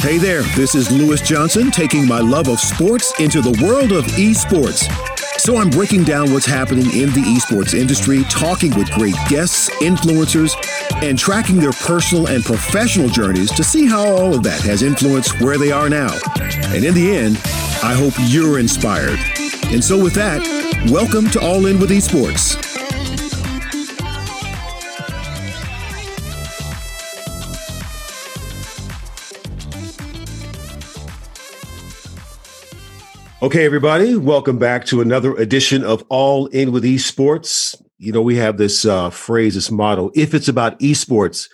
Hey there, this is Lewis Johnson taking my love of sports into the world of esports. So I'm breaking down what's happening in the esports industry, talking with great guests, influencers, and tracking their personal and professional journeys to see how all of that has influenced where they are now. And in the end, I hope you're inspired. And so with that, welcome to All In with Esports. Okay, everybody, welcome back to another edition of All In with Esports. You know, we have this uh, phrase, this motto if it's about esports,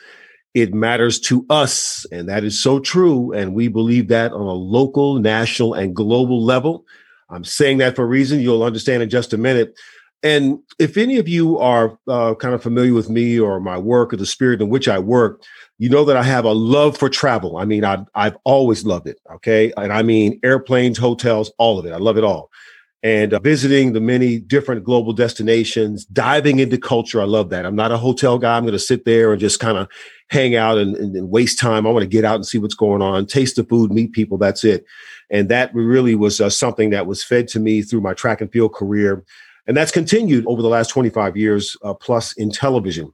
it matters to us. And that is so true. And we believe that on a local, national, and global level. I'm saying that for a reason you'll understand in just a minute. And if any of you are uh, kind of familiar with me or my work or the spirit in which I work, you know that I have a love for travel. I mean, I've, I've always loved it. Okay. And I mean, airplanes, hotels, all of it. I love it all. And uh, visiting the many different global destinations, diving into culture. I love that. I'm not a hotel guy. I'm going to sit there and just kind of hang out and, and, and, waste time. I want to get out and see what's going on, taste the food, meet people. That's it. And that really was uh, something that was fed to me through my track and field career. And that's continued over the last 25 years uh, plus in television.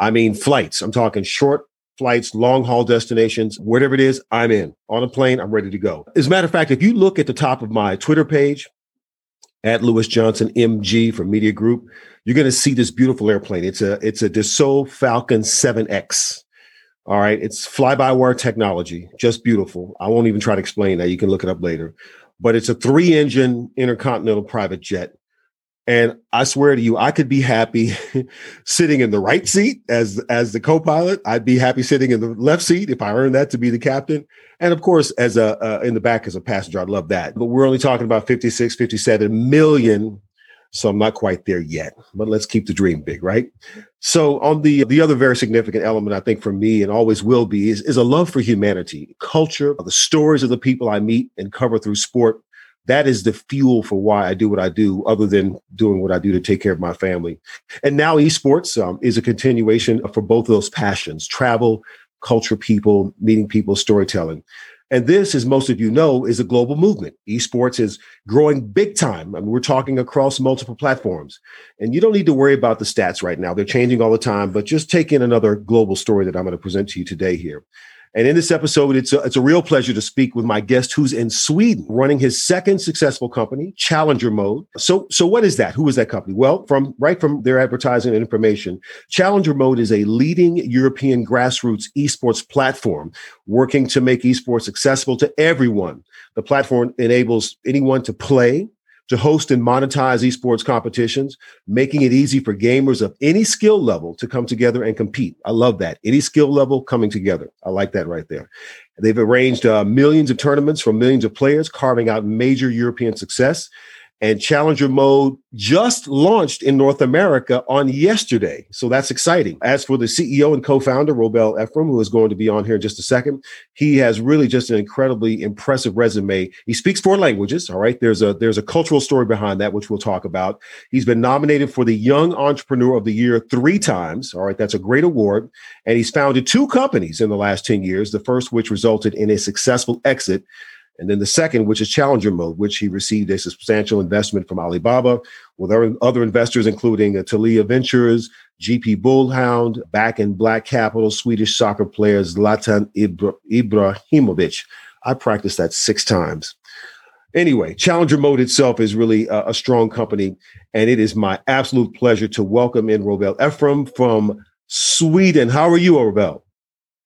I mean, flights. I'm talking short flights, long haul destinations, whatever it is, I'm in. On a plane, I'm ready to go. As a matter of fact, if you look at the top of my Twitter page, at Lewis Johnson MG from Media Group, you're going to see this beautiful airplane. It's a it's a Dassault Falcon 7X. All right, it's fly-by-wire technology, just beautiful. I won't even try to explain that. You can look it up later. But it's a three-engine intercontinental private jet. And I swear to you, I could be happy sitting in the right seat as as the co-pilot. I'd be happy sitting in the left seat if I earned that to be the captain. And of course, as a uh, in the back as a passenger, I'd love that. But we're only talking about 56, 57 million. So I'm not quite there yet. But let's keep the dream big, right? So on the the other very significant element, I think for me and always will be is, is a love for humanity, culture, the stories of the people I meet and cover through sport that is the fuel for why I do what I do, other than doing what I do to take care of my family. And now esports um, is a continuation for both of those passions travel, culture, people, meeting people, storytelling. And this, as most of you know, is a global movement. Esports is growing big time. I mean, we're talking across multiple platforms. And you don't need to worry about the stats right now. They're changing all the time, but just take in another global story that I'm going to present to you today here. And in this episode, it's a, it's a real pleasure to speak with my guest who's in Sweden running his second successful company, Challenger Mode. So, so what is that? Who is that company? Well, from right from their advertising and information, Challenger Mode is a leading European grassroots esports platform working to make esports accessible to everyone. The platform enables anyone to play, to host and monetize esports competitions, making it easy for gamers of any skill level to come together and compete. I love that. Any skill level coming together. I like that right there. They've arranged uh, millions of tournaments for millions of players, carving out major European success and Challenger Mode just launched in North America on yesterday. So that's exciting. As for the CEO and co-founder, Robel Ephraim, who is going to be on here in just a second, he has really just an incredibly impressive resume. He speaks four languages. All right. There's a there's a cultural story behind that, which we'll talk about. He's been nominated for the Young Entrepreneur of the Year three times. All right. That's a great award. And he's founded two companies in the last 10 years, the first which resulted in a successful exit and then the second, which is Challenger Mode, which he received a substantial investment from Alibaba, with other investors including uh, Thalia Ventures, GP Bullhound, back in Black Capital, Swedish soccer player Zlatan Ibra- Ibrahimovic. I practiced that six times. Anyway, Challenger Mode itself is really a, a strong company, and it is my absolute pleasure to welcome in Robel Ephraim from Sweden. How are you, Robel?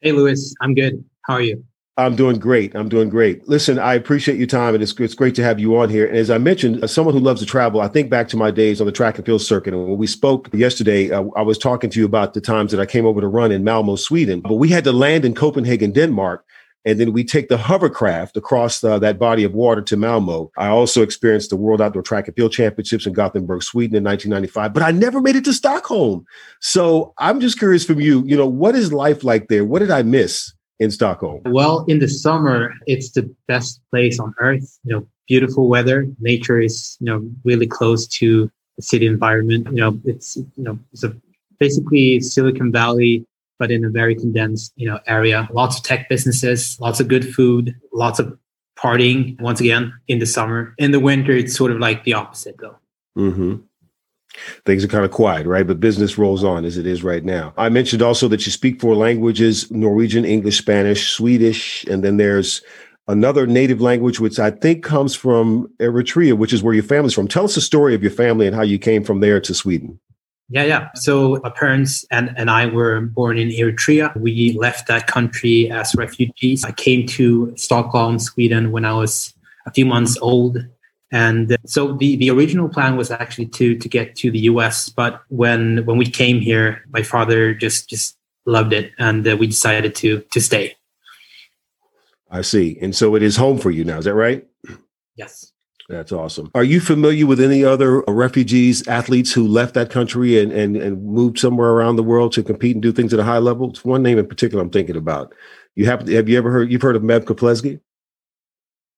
Hey, Lewis. I'm good. How are you? I'm doing great. I'm doing great. Listen, I appreciate your time, and it's, it's great to have you on here. And as I mentioned, as someone who loves to travel, I think back to my days on the track and field circuit. And when we spoke yesterday, uh, I was talking to you about the times that I came over to run in Malmo, Sweden. But we had to land in Copenhagen, Denmark, and then we take the hovercraft across uh, that body of water to Malmo. I also experienced the World Outdoor Track and Field Championships in Gothenburg, Sweden in 1995, but I never made it to Stockholm. So I'm just curious from you, you know, what is life like there? What did I miss? In Stockholm? Well, in the summer, it's the best place on earth. You know, beautiful weather. Nature is, you know, really close to the city environment. You know, it's, you know, it's a basically Silicon Valley, but in a very condensed, you know, area. Lots of tech businesses, lots of good food, lots of partying. Once again, in the summer, in the winter, it's sort of like the opposite, though. Mm-hmm. Things are kind of quiet, right? But business rolls on as it is right now. I mentioned also that you speak four languages Norwegian, English, Spanish, Swedish, and then there's another native language, which I think comes from Eritrea, which is where your family's from. Tell us the story of your family and how you came from there to Sweden. Yeah, yeah. So my parents and, and I were born in Eritrea. We left that country as refugees. I came to Stockholm, Sweden when I was a few months old. And so the, the original plan was actually to to get to the US, but when when we came here, my father just just loved it, and uh, we decided to to stay. I see. And so it is home for you now. Is that right? Yes. That's awesome. Are you familiar with any other refugees, athletes who left that country and, and, and moved somewhere around the world to compete and do things at a high level? It's one name in particular I'm thinking about. You have have you ever heard you've heard of Meb Keflezighi?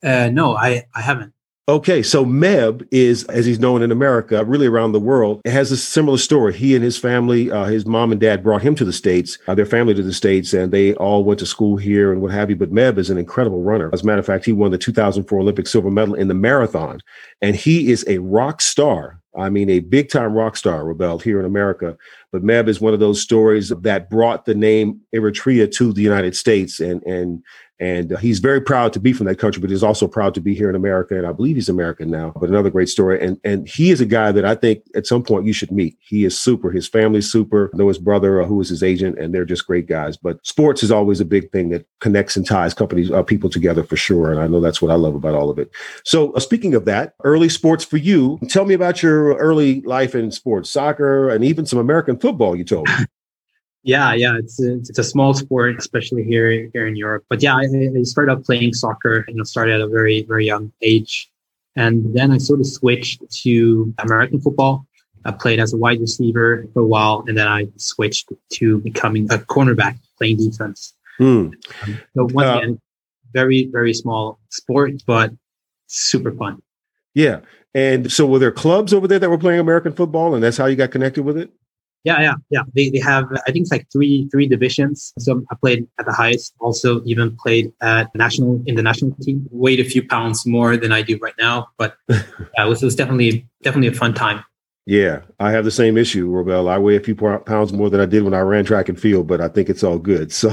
Uh, no, I, I haven't. Okay, so Meb is, as he's known in America, really around the world. Has a similar story. He and his family, uh, his mom and dad brought him to the States, uh, their family to the States, and they all went to school here and what have you. But Meb is an incredible runner. As a matter of fact, he won the 2004 Olympic silver medal in the marathon, and he is a rock star. I mean, a big time rock star, Robel, here in America. But Meb is one of those stories that brought the name Eritrea to the United States and, and, and uh, he's very proud to be from that country, but he's also proud to be here in America. And I believe he's American now. But another great story. And and he is a guy that I think at some point you should meet. He is super. His family's super. I know his brother, uh, who is his agent, and they're just great guys. But sports is always a big thing that connects and ties companies, uh, people together for sure. And I know that's what I love about all of it. So uh, speaking of that, early sports for you. Tell me about your early life in sports, soccer, and even some American football. You told me. Yeah, yeah, it's a, it's a small sport, especially here here in Europe. But yeah, I, I started out playing soccer. You know, started at a very very young age, and then I sort of switched to American football. I played as a wide receiver for a while, and then I switched to becoming a cornerback, playing defense. Hmm. So once uh, again, very very small sport, but super fun. Yeah, and so were there clubs over there that were playing American football, and that's how you got connected with it? Yeah, yeah, yeah. They, they have I think it's like three three divisions. So I played at the highest. Also, even played at national in the national team. Weighed a few pounds more than I do right now, but yeah, it was, it was definitely definitely a fun time. Yeah, I have the same issue, Robel. I weigh a few pounds more than I did when I ran track and field, but I think it's all good. So,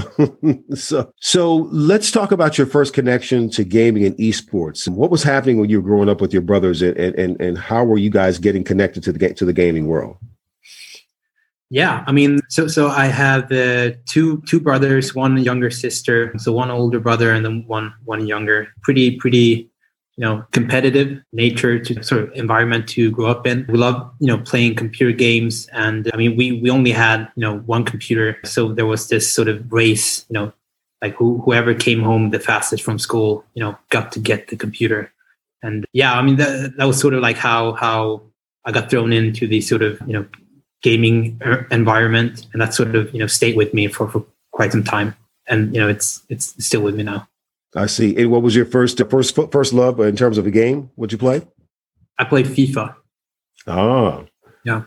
so, so let's talk about your first connection to gaming and esports. What was happening when you were growing up with your brothers, and and, and how were you guys getting connected to the to the gaming world? Yeah, I mean, so so I have uh, two two brothers, one younger sister, so one older brother and then one one younger. Pretty pretty, you know, competitive nature to sort of environment to grow up in. We love you know playing computer games, and I mean we we only had you know one computer, so there was this sort of race, you know, like who, whoever came home the fastest from school, you know, got to get the computer. And yeah, I mean that that was sort of like how how I got thrown into the sort of you know gaming er, environment, and that sort of you know stayed with me for, for quite some time, and you know it's it's still with me now. I see. And what was your first first first love in terms of a game? What'd you play? I played FIFA. Ah, yeah.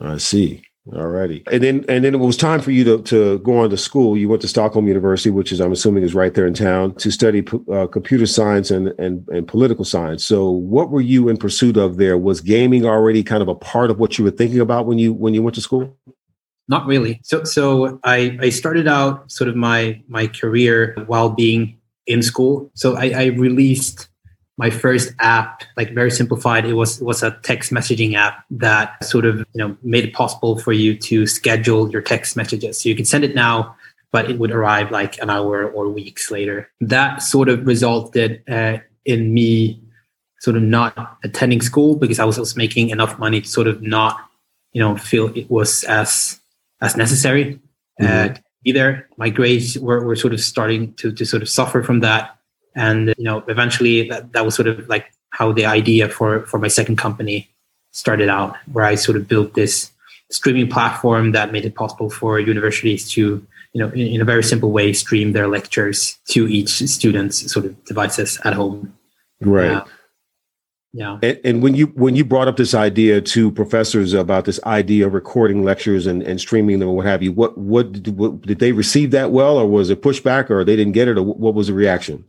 I see. All righty. And then and then it was time for you to, to go on to school. You went to Stockholm University, which is I'm assuming is right there in town, to study uh, computer science and, and and political science. So what were you in pursuit of there? Was gaming already kind of a part of what you were thinking about when you when you went to school? Not really. So so I I started out sort of my my career while being in school. So I, I released my first app, like very simplified, it was it was a text messaging app that sort of you know made it possible for you to schedule your text messages. So you can send it now, but it would arrive like an hour or weeks later. That sort of resulted uh, in me sort of not attending school because I was, was making enough money to sort of not you know feel it was as as necessary. Mm-hmm. Uh, either my grades were, were sort of starting to to sort of suffer from that and you know eventually that, that was sort of like how the idea for for my second company started out where i sort of built this streaming platform that made it possible for universities to you know in, in a very simple way stream their lectures to each student's sort of devices at home. Right. Uh, yeah. And, and, when you when you brought up this idea to professors about this idea of recording lectures and, and streaming them or what have you what what did, what did they receive that well or was it pushback or they didn't get it or what was the reaction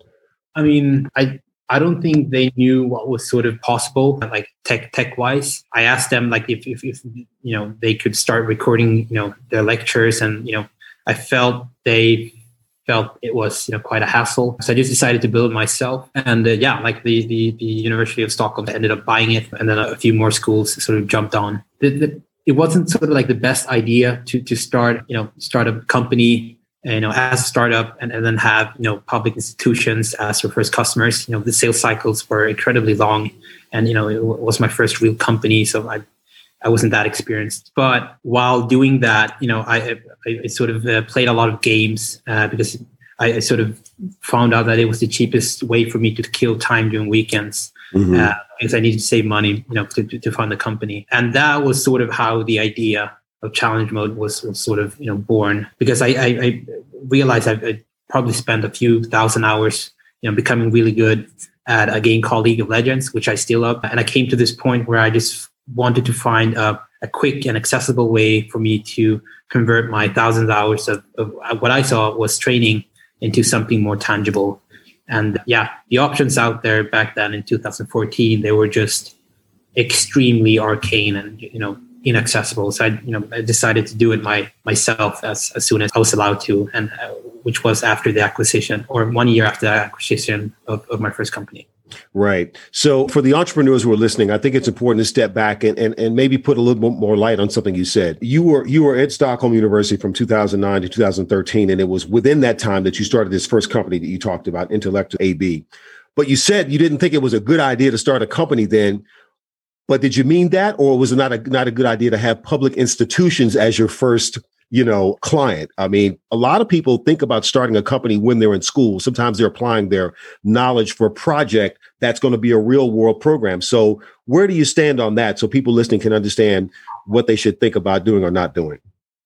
i mean i i don't think they knew what was sort of possible like tech tech wise i asked them like if, if if you know they could start recording you know their lectures and you know i felt they felt it was you know quite a hassle. So I just decided to build it myself. And uh, yeah, like the, the the University of Stockholm ended up buying it, and then a few more schools sort of jumped on. The, the, it wasn't sort of like the best idea to to start you know start a company you know as a startup and, and then have you know public institutions as your first customers. You know the sales cycles were incredibly long, and you know it was my first real company, so I I wasn't that experienced. But while doing that, you know, I, I, I sort of uh, played a lot of games uh, because I, I, sort of found out that it was the cheapest way for me to kill time during weekends. Mm-hmm. Uh, because I needed to save money, you know, to, to, to, fund the company. And that was sort of how the idea of challenge mode was, was sort of, you know, born because I, I, I realized I, I probably spent a few thousand hours, you know, becoming really good at a game called League of Legends, which I still love. And I came to this point where I just wanted to find a, a quick and accessible way for me to convert my thousands of hours of, of what I saw was training into something more tangible. And yeah, the options out there back then in 2014, they were just extremely arcane and you know inaccessible. So I, you know, I decided to do it my myself as, as soon as I was allowed to, and uh, which was after the acquisition or one year after the acquisition of, of my first company. Right. So for the entrepreneurs who are listening, I think it's important to step back and, and, and maybe put a little bit more light on something you said. You were you were at Stockholm University from 2009 to 2013, and it was within that time that you started this first company that you talked about, Intellect AB. But you said you didn't think it was a good idea to start a company then. But did you mean that, or was it not a not a good idea to have public institutions as your first you know, client. I mean, a lot of people think about starting a company when they're in school. Sometimes they're applying their knowledge for a project that's going to be a real world program. So, where do you stand on that so people listening can understand what they should think about doing or not doing?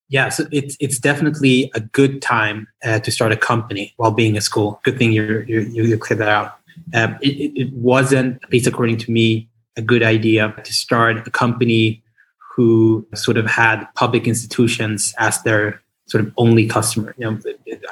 Yeah, so it's it's definitely a good time uh, to start a company while being in school. Good thing you're, you're you clear that out. Um, it, it wasn't, at least according to me, a good idea to start a company who sort of had public institutions as their sort of only customer. You know,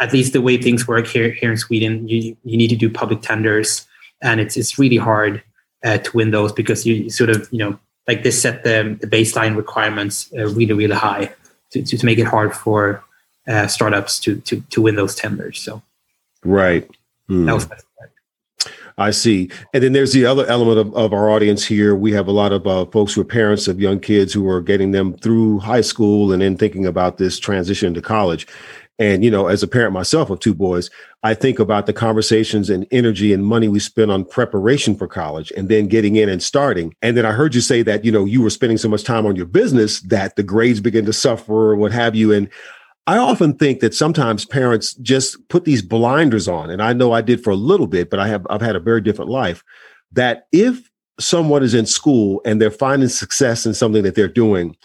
at least the way things work here here in Sweden, you you need to do public tenders, and it's it's really hard uh, to win those because you sort of you know like they set the, the baseline requirements uh, really really high to, to, to make it hard for uh, startups to to to win those tenders. So right. Mm. That was I see. And then there's the other element of, of our audience here. We have a lot of uh, folks who are parents of young kids who are getting them through high school and then thinking about this transition to college. And, you know, as a parent myself of two boys, I think about the conversations and energy and money we spend on preparation for college and then getting in and starting. And then I heard you say that, you know, you were spending so much time on your business that the grades begin to suffer or what have you. And I often think that sometimes parents just put these blinders on, and I know I did for a little bit, but I have I've had a very different life. That if someone is in school and they're finding success in something that they're doing,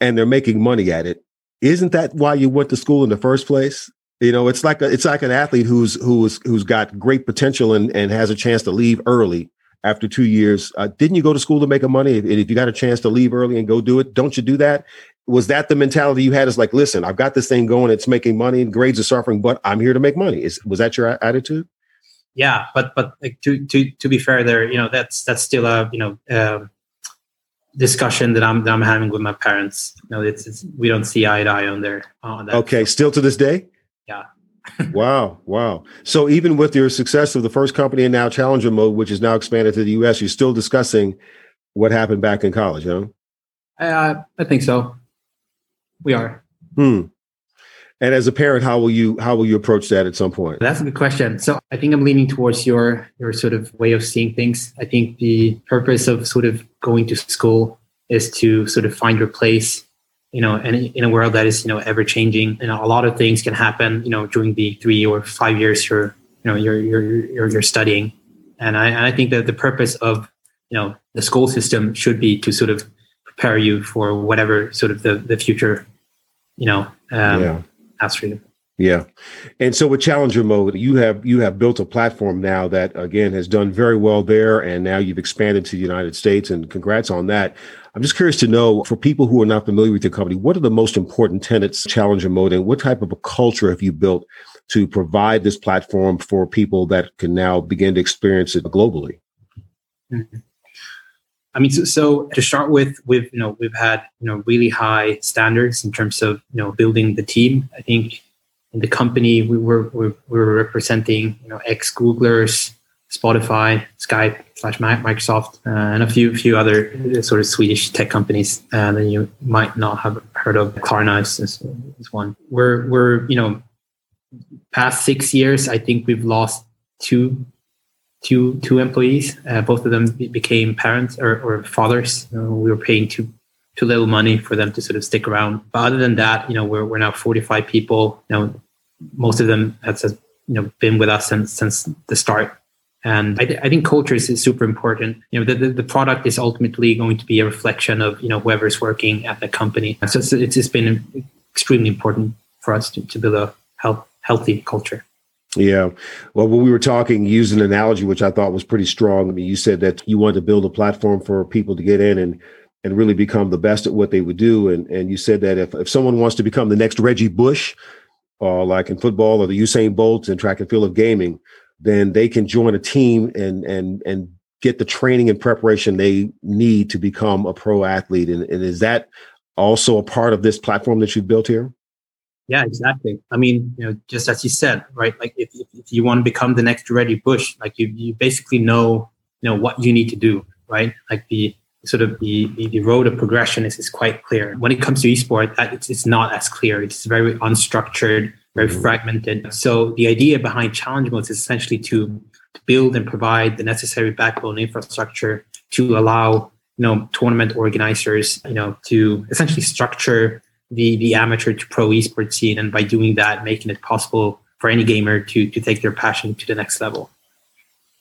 and they're making money at it, isn't that why you went to school in the first place? You know, it's like a, it's like an athlete who's who's who's got great potential and and has a chance to leave early after two years. Uh, didn't you go to school to make a money? If, if you got a chance to leave early and go do it, don't you do that? Was that the mentality you had? Is like, listen, I've got this thing going, it's making money, and grades are suffering, but I'm here to make money. Is was that your attitude? Yeah, but but like, to to to be fair, there, you know, that's that's still a you know uh, discussion that I'm that I'm having with my parents. You know, it's, it's we don't see eye to eye on there. On that. Okay, still to this day. Yeah. wow, wow. So even with your success of the first company and now Challenger Mode, which is now expanded to the U.S., you're still discussing what happened back in college, huh? Uh, I think so we are. Hmm. And as a parent, how will you how will you approach that at some point? That's a good question. So I think I'm leaning towards your your sort of way of seeing things. I think the purpose of sort of going to school is to sort of find your place, you know, and in a world that is you know ever changing. You know, a lot of things can happen, you know, during the three or five years you're you know you're you're you're, you're studying, and I and I think that the purpose of you know the school system should be to sort of prepare you for whatever sort of the the future you know, um, yeah. freedom. Yeah. And so with Challenger Mode, you have you have built a platform now that again has done very well there and now you've expanded to the United States and congrats on that. I'm just curious to know for people who are not familiar with your company, what are the most important tenets Challenger Mode and what type of a culture have you built to provide this platform for people that can now begin to experience it globally? Mm-hmm. I mean, so, so, to start with, we've you know we've had you know really high standards in terms of you know building the team. I think in the company we were we were representing you know ex Googlers, Spotify, Skype slash Microsoft, uh, and a few few other sort of Swedish tech companies uh, that you might not have heard of. Klarna is, is one. We're we're you know past six years, I think we've lost two two two employees. Uh, both of them became parents or, or fathers. You know, we were paying too too little money for them to sort of stick around. But other than that, you know, we're we're now 45 people. You know, most of them have you know been with us since since the start. And I, I think culture is, is, super important. You know, the, the, the, product is ultimately going to be a reflection of you know whoever's working at the company. So it's, it's just been extremely important for us to, to build a health, healthy culture. Yeah. Well, when we were talking, you used an analogy which I thought was pretty strong. I mean, you said that you wanted to build a platform for people to get in and and really become the best at what they would do. And and you said that if, if someone wants to become the next Reggie Bush, uh, like in football or the Usain Bolt in track and field of gaming, then they can join a team and and and get the training and preparation they need to become a pro athlete. And, and is that also a part of this platform that you've built here? Yeah, exactly. I mean, you know, just as you said, right? Like if, if, if you want to become the next Reggie Bush, like you, you basically know, you know, what you need to do, right? Like the sort of the, the, the road of progression is, is quite clear. When it comes to esport, that it's, it's not as clear. It's very unstructured, very mm-hmm. fragmented. So the idea behind challenge modes is essentially to, to build and provide the necessary backbone infrastructure to allow, you know, tournament organizers, you know, to essentially structure the the amateur to pro esports scene, and by doing that, making it possible for any gamer to to take their passion to the next level.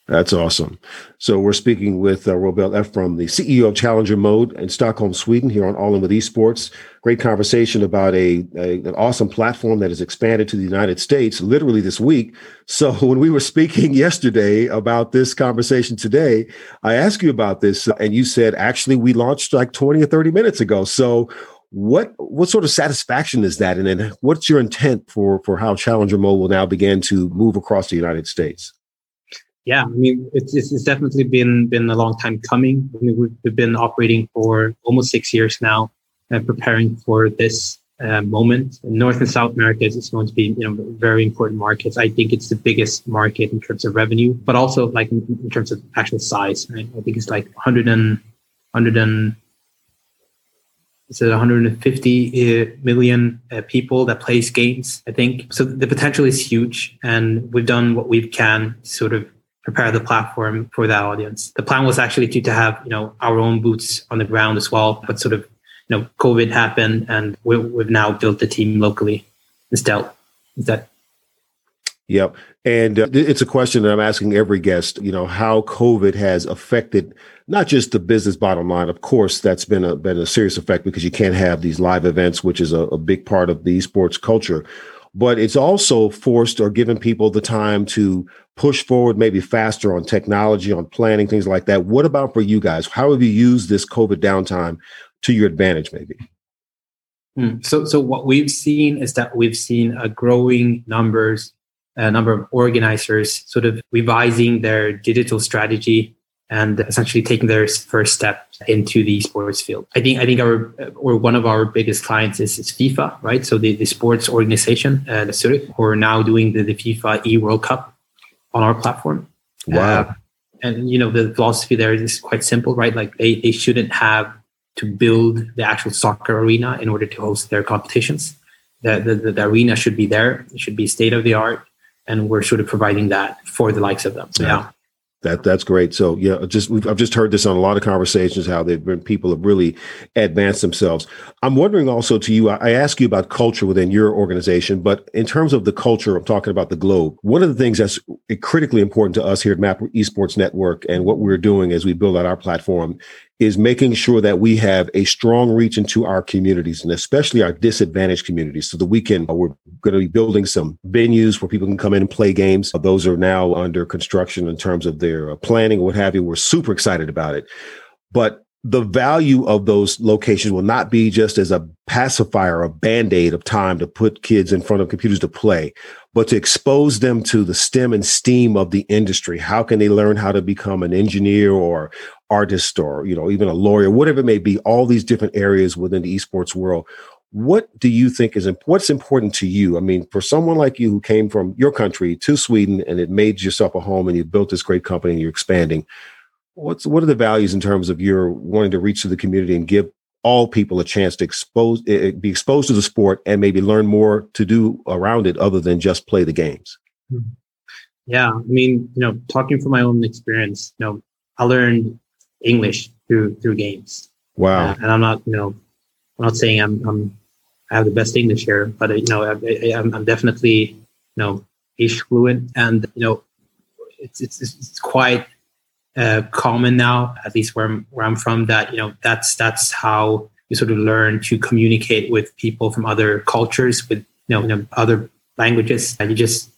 That's awesome. So we're speaking with uh, Robel Ephraim, the CEO of Challenger Mode in Stockholm, Sweden, here on All In with Esports. Great conversation about a, a, an awesome platform that has expanded to the United States literally this week. So when we were speaking yesterday about this conversation today, I asked you about this, and you said actually we launched like twenty or thirty minutes ago. So what what sort of satisfaction is that, and then what's your intent for for how Challenger Mode will now begin to move across the United States? Yeah, I mean it's it's definitely been been a long time coming. I mean, we've, we've been operating for almost six years now, and preparing for this uh, moment. North and South America is going to be you know very important markets. I think it's the biggest market in terms of revenue, but also like in, in terms of actual size. Right? I think it's like 100 and 100 and it's 150 uh, uh, people that plays games i think. So the potential is huge and we've done what we can sort of prepare the platform for that audience. The plan was actually to, to have you know our own boots on the ground as well but sort of you know covid happened and we, have now built the team locally. Instead instead Yep. And uh, it's a question that I'm asking every guest, you know, how COVID has affected not just the business bottom line. Of course, that's been a, been a serious effect because you can't have these live events, which is a, a big part of the esports culture. But it's also forced or given people the time to push forward maybe faster on technology, on planning, things like that. What about for you guys? How have you used this COVID downtime to your advantage, maybe? Hmm. So, so what we've seen is that we've seen a growing numbers a number of organizers sort of revising their digital strategy and essentially taking their first step into the sports field. I think I think our or one of our biggest clients is, is FIFA, right? So the, the sports organization, uh, the Zurich, who are now doing the, the FIFA E World Cup on our platform. Wow. Uh, and you know the philosophy there is quite simple, right? Like they, they shouldn't have to build the actual soccer arena in order to host their competitions. The, the, the arena should be there. It should be state of the art and we're sort of providing that for the likes of them. Yeah. That that's great. So yeah, just I've just heard this on a lot of conversations how they've been people have really advanced themselves. I'm wondering also to you. I ask you about culture within your organization, but in terms of the culture, I'm talking about the globe. One of the things that's critically important to us here at Map Esports Network and what we're doing as we build out our platform is making sure that we have a strong reach into our communities and especially our disadvantaged communities so that we can uh, we're going to be building some venues where people can come in and play games. Those are now under construction in terms of their uh, planning or what have you. We're super excited about it. But the value of those locations will not be just as a pacifier, a band-aid of time to put kids in front of computers to play, but to expose them to the STEM and STEAM of the industry. How can they learn how to become an engineer or artist or, you know, even a lawyer, whatever it may be, all these different areas within the esports world. What do you think is what's important to you? I mean, for someone like you who came from your country to Sweden and it made yourself a home and you built this great company and you're expanding, what's what are the values in terms of your wanting to reach to the community and give all people a chance to expose eh, eh, be exposed to the sport and maybe learn more to do around it other than just play the games? Hmm. yeah i mean you know talking from my own experience you know i learned english through through games. Wow. Uh, and i'm not you know i'm not saying i'm i'm i have the best english here but you know I, am I'm definitely you know ish fluent and you know it's it's it's quite uh, common now, at least where I'm, where I'm from. That you know that's that's how you sort of learn to communicate with people from other cultures, with you know, you know other languages, and you just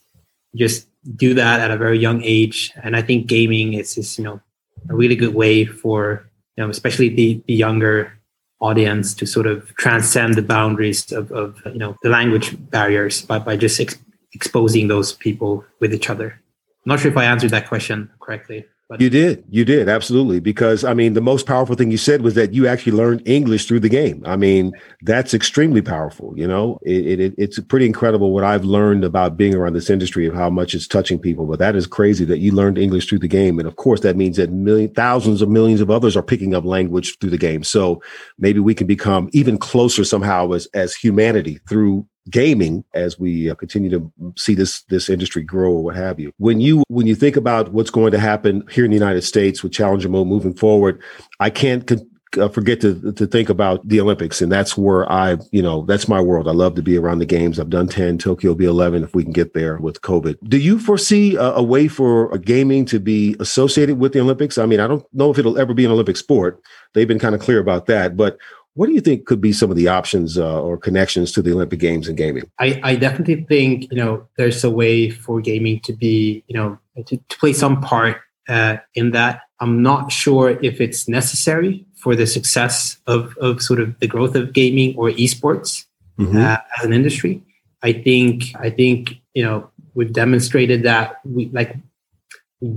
just do that at a very young age. And I think gaming is is you know a really good way for you know especially the the younger audience to sort of transcend the boundaries of, of you know the language barriers by, by just ex- exposing those people with each other. I'm not sure if I answered that question correctly. But you did, you did absolutely because I mean the most powerful thing you said was that you actually learned English through the game. I mean that's extremely powerful. You know, it, it, it's pretty incredible what I've learned about being around this industry of how much it's touching people. But that is crazy that you learned English through the game, and of course that means that million, thousands of millions of others are picking up language through the game. So maybe we can become even closer somehow as as humanity through gaming as we uh, continue to see this this industry grow or what have you. When you when you think about what's going to happen here in the United States with Challenger Mode moving forward, I can't con- uh, forget to to think about the Olympics, and that's where I, you know, that's my world. I love to be around the games. I've done ten. Tokyo will be eleven if we can get there with COVID. Do you foresee a, a way for a gaming to be associated with the Olympics? I mean, I don't know if it'll ever be an Olympic sport. They've been kind of clear about that, but what do you think could be some of the options uh, or connections to the Olympic Games and gaming? I, I, definitely think you know there's a way for gaming to be you know to, to play some part uh, in that. I'm not sure if it's necessary for the success of of sort of the growth of gaming or esports mm-hmm. uh, as an industry. I think I think you know we've demonstrated that we like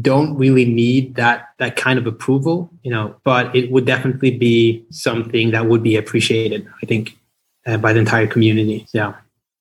don't really need that that kind of approval, you know, but it would definitely be something that would be appreciated, I think, uh, by the entire community. Yeah.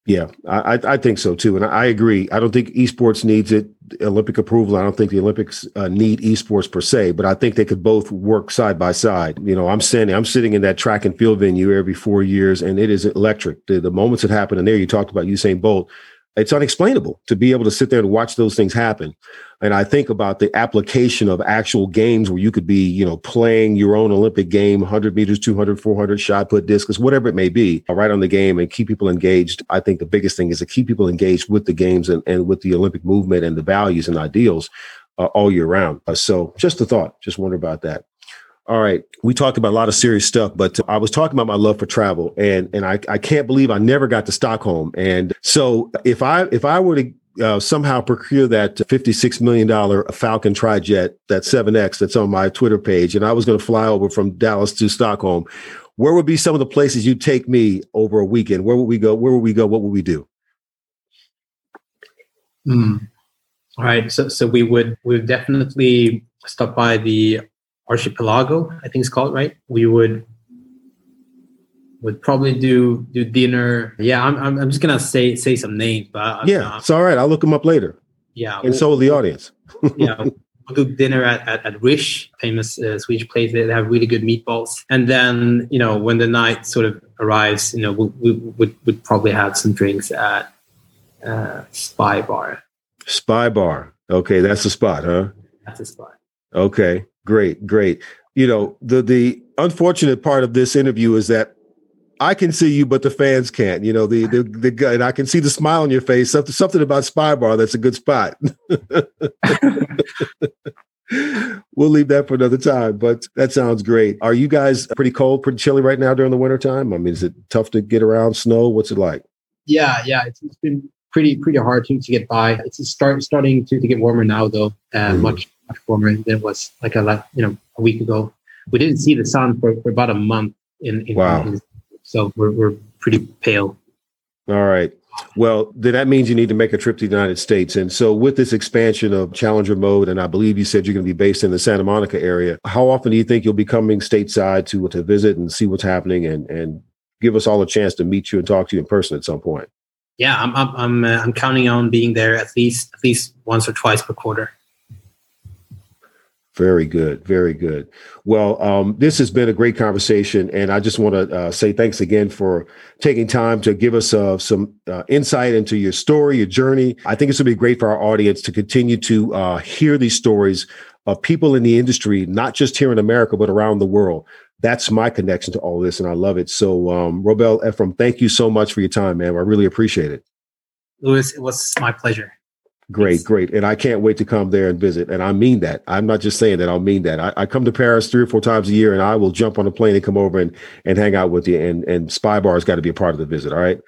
Yeah, I, I think so too, and I agree. I don't think esports needs it, Olympic approval. I don't think the Olympics uh, need esports per se, but I think they could both work side by side. You know, I'm standing, I'm sitting in that track and field venue every four years, and it is electric. The, the moments that happen in there, you talked about Usain Bolt it's unexplainable to be able to sit there and watch those things happen. And I think about the application of actual games where you could be, you know, playing your own Olympic game, 100 meters, 200, 400, shot put, discus, whatever it may be, uh, right on the game and keep people engaged. I think the biggest thing is to keep people engaged with the games and, and with the Olympic movement and the values and ideals uh, all year round. Uh, so just a thought, just wonder about that. All right. We talked about a lot of serious stuff, but I was talking about my love for travel and, and I, I can't believe I never got to Stockholm. And so if I, if I were to uh, somehow procure that $56 million Falcon trijet, that 7X that's on my Twitter page, and I was going to fly over from Dallas to Stockholm, where would be some of the places you'd take me over a weekend? Where would we go? Where would we go? What would we do? Mm. All right. So, so we would, we would definitely stop by the archipelago i think it's called right? We would would probably do do dinner. Yeah i'm, I'm, I'm just gonna say say some names but I'm, yeah it's all right. I'll look them up later yeah and so will the audience. Yeah we'll do dinner at, at, at Riche famous uh, swedish place. They have really good meatballs. And then you know when the night sort of arrives you know we, we would would probably have some drinks at uh, spy bar. Spy bar. Okay that's the spot huh? That's the spot. Okay Great, great. You know, the the unfortunate part of this interview is that I can see you, but the fans can't. You know the the the guy, and I can see the smile on your face. Something something about Spy Bar that's a good spot. we'll leave that for another time, but that sounds great. Are you guys pretty cold, pretty chilly right now during the wintertime? I mean, is it tough to get around? Snow? What's it like? Yeah, yeah, it's, it's been pretty pretty hard to, to get by. It's start starting to, to get warmer now though, uh, mm. much much warmer than it was like a lot, you know a week ago. We didn't see the sun for, for about a month in, in wow. In, so we're we're pretty pale. All right. Well, then that means you need to make a trip to the United States. And so, with this expansion of Challenger Mode, and I believe you said you're going to be based in the Santa Monica area, how often do you think you'll be coming stateside to to visit and see what's happening and and give us all a chance to meet you and talk to you in person at some point? Yeah, I'm I'm I'm, uh, I'm counting on being there at least at least once or twice per quarter. Very good. Very good. Well, um, this has been a great conversation. And I just want to uh, say thanks again for taking time to give us uh, some uh, insight into your story, your journey. I think it's going to be great for our audience to continue to uh, hear these stories of people in the industry, not just here in America, but around the world. That's my connection to all this. And I love it. So, um, Robel Ephraim, thank you so much for your time, man. I really appreciate it. Lewis, it was my pleasure. Great, great. And I can't wait to come there and visit. And I mean that. I'm not just saying that, I'll mean that. I, I, come to Paris three or four times a year and I will jump on a plane and come over and, and hang out with you. And, and Spy Bar has got to be a part of the visit. All right.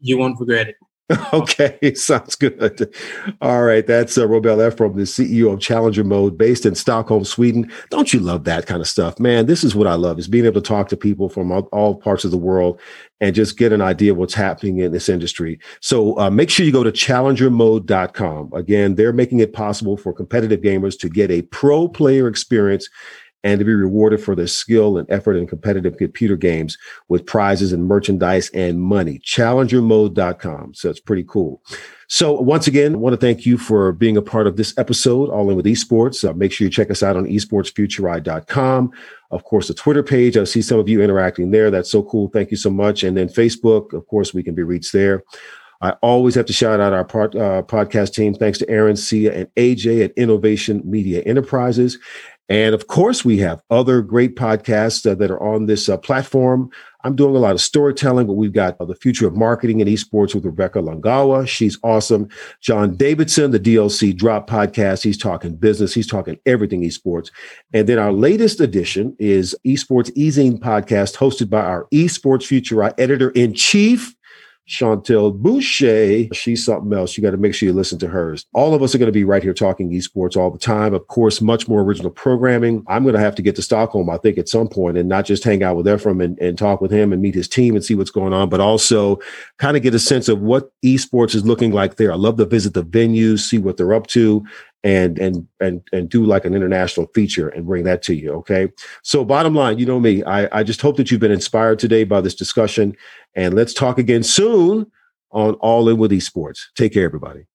You won't regret it. okay, sounds good. All right, that's uh, Robel Ephraim, the CEO of Challenger Mode, based in Stockholm, Sweden. Don't you love that kind of stuff, man? This is what I love: is being able to talk to people from all, all parts of the world and just get an idea of what's happening in this industry. So uh, make sure you go to challengermode.com. Again, they're making it possible for competitive gamers to get a pro player experience and to be rewarded for their skill and effort in competitive computer games with prizes and merchandise and money. Challengermode.com. So it's pretty cool. So once again, I want to thank you for being a part of this episode, All In With Esports. Uh, make sure you check us out on esportsfuturei.com. Of course, the Twitter page. I see some of you interacting there. That's so cool. Thank you so much. And then Facebook, of course, we can be reached there. I always have to shout out our uh, podcast team. Thanks to Aaron, Sia, and AJ at Innovation Media Enterprises. And of course, we have other great podcasts uh, that are on this uh, platform. I'm doing a lot of storytelling, but we've got uh, the future of marketing and esports with Rebecca Langawa. She's awesome. John Davidson, the DLC Drop podcast. He's talking business. He's talking everything esports. And then our latest edition is Esports Easing podcast hosted by our esports future editor in chief, Chantel Boucher, she's something else. You got to make sure you listen to hers. All of us are going to be right here talking esports all the time. Of course, much more original programming. I'm going to have to get to Stockholm, I think, at some point and not just hang out with Ephraim and, and talk with him and meet his team and see what's going on, but also kind of get a sense of what esports is looking like there. I love to visit the venues, see what they're up to, and and and and do like an international feature and bring that to you okay? So bottom line you know me i i just hope that you've been inspired today by this discussion and let's talk again soon on all in with esports. Take care everybody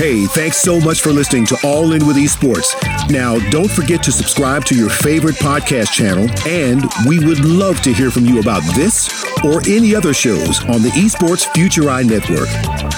Hey, thanks so much for listening to All In with Esports. Now, don't forget to subscribe to your favorite podcast channel, and we would love to hear from you about this or any other shows on the Esports Futurei Network.